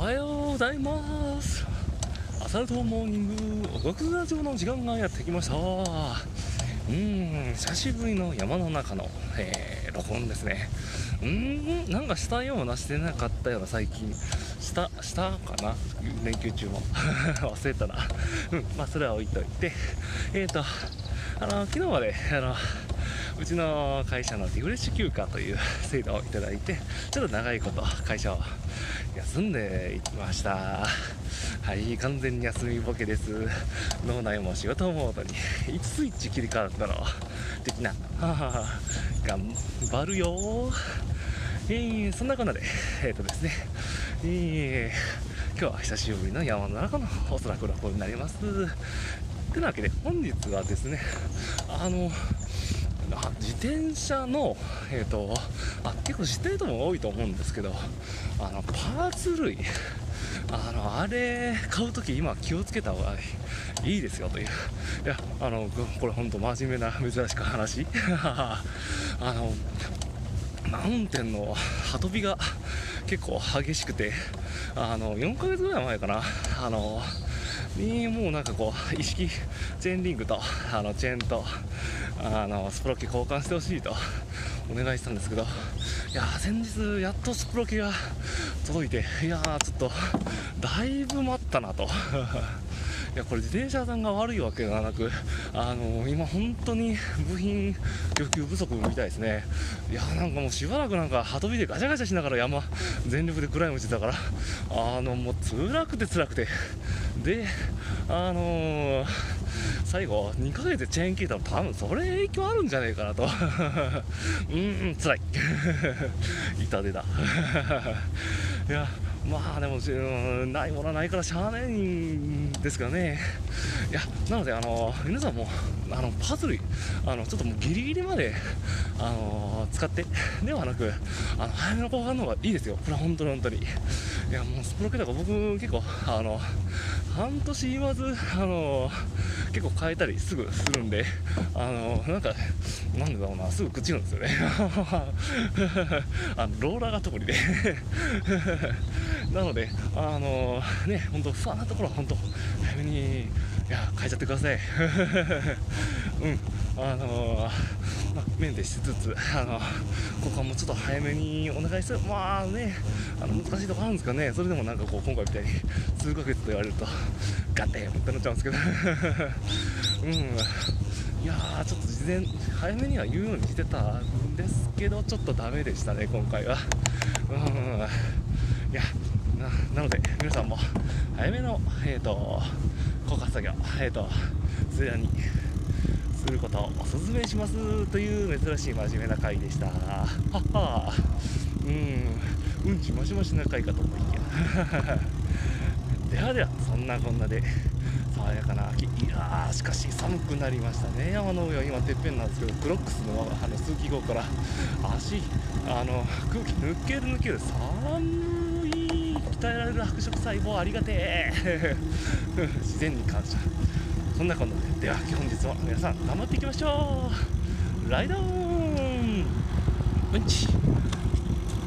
おはようございます。アサルトモーニングおがくラジオの時間がやってきました。うん久しぶりの山の中の、えー、録音ですね。うんなんかしたようなしてなかったような最近。したしたかな？連休中も。忘れたな。うんまあそれは置いといて。えっ、ー、とあの昨日まであのうちの会社のリフレッシュ休暇という制度をいただいてちょっと長いこと会社を休んでいきました。はい完全に休みボケです。脳内も仕事モードにいつスイッチ切り替わったの的な。ははは頑張るよ。えー、そんなこんなで。えっ、ー、とですね。えー、今日は久しぶりの山の中のおそらく録音になります。てなわけで本日はですねあの自転車の、えーと、あ結構知ってる人も多いと思うんですけどあのパーツ類あのあれ買うとき今気をつけた方がいいですよという。いやあのこれ本当真面目な珍しく話。あのマウンテンの羽飛びが結構激しくてあの4ヶ月ぐらい前かな。あのにもうなんかこう意識チェーンリングと あのチェーンとあのスプロッキ交換してほしいとお願いしたんですけどいや先日やっとスプロキが届いていやちょっとだいぶ待ったなと。いやこれ自転車さんが悪いわけではなくあの今本当に部品供給不足みたいですね。いやなんかもうしばらくなんか羽飛びでガチャガチャしながら山全力でクライムしてたからあのもう辛くて辛くて。であのー、最後2ヶ月でチェーン切ったら多分それ影響あるんじゃねえかなと。うん辛い。痛手だ。いやまあでも、ないものはないからしゃあないんですけどね、いやなので、あの皆さんもあのパズルあのちょっともうギリギリまで、あの使ってではなく、あの早めの交換の方がいいですよ、これは本当に本当に。いやもうスプロケとか僕結構あの半年言わずあの結構変えたりすぐするんであのなんかなんでだろうなすぐ朽ちるんですよね あのローラーが特にねなので、あの、ね、本当、不安なところは本当、早めに、いや、変えちゃってください。うん、あのー、まあ、メンテしつつ、あのここはもうちょっと早めにお願いする、まあね、あの難しいところあるんですかね、それでもなんかこう、今回みたいに数ヶ月と言われると、ガテンってなっちゃうんですけど、うん、いやー、ちょっと事前、早めには言うようにしてたんですけど、ちょっとダメでしたね、今回は。うん。いやなので皆さんも早めの、えーと、交換作業、えーと、それにすることをお勧めしますという珍しい真面目な回でした。はっはうん。うんちマシマシな回かと思いきや。ではではそんなこんなで爽やかな秋。いやーしかし寒くなりましたね。山の上は。今てっぺんなんですけどクロックスのあの通気口から。足あの空気抜ける抜ける。寒い。鍛えられる白色細胞ありがてえ 自然に感謝。そんなこんなででは本日も皆さん頑張っていきましょう。ライドーン。うんち。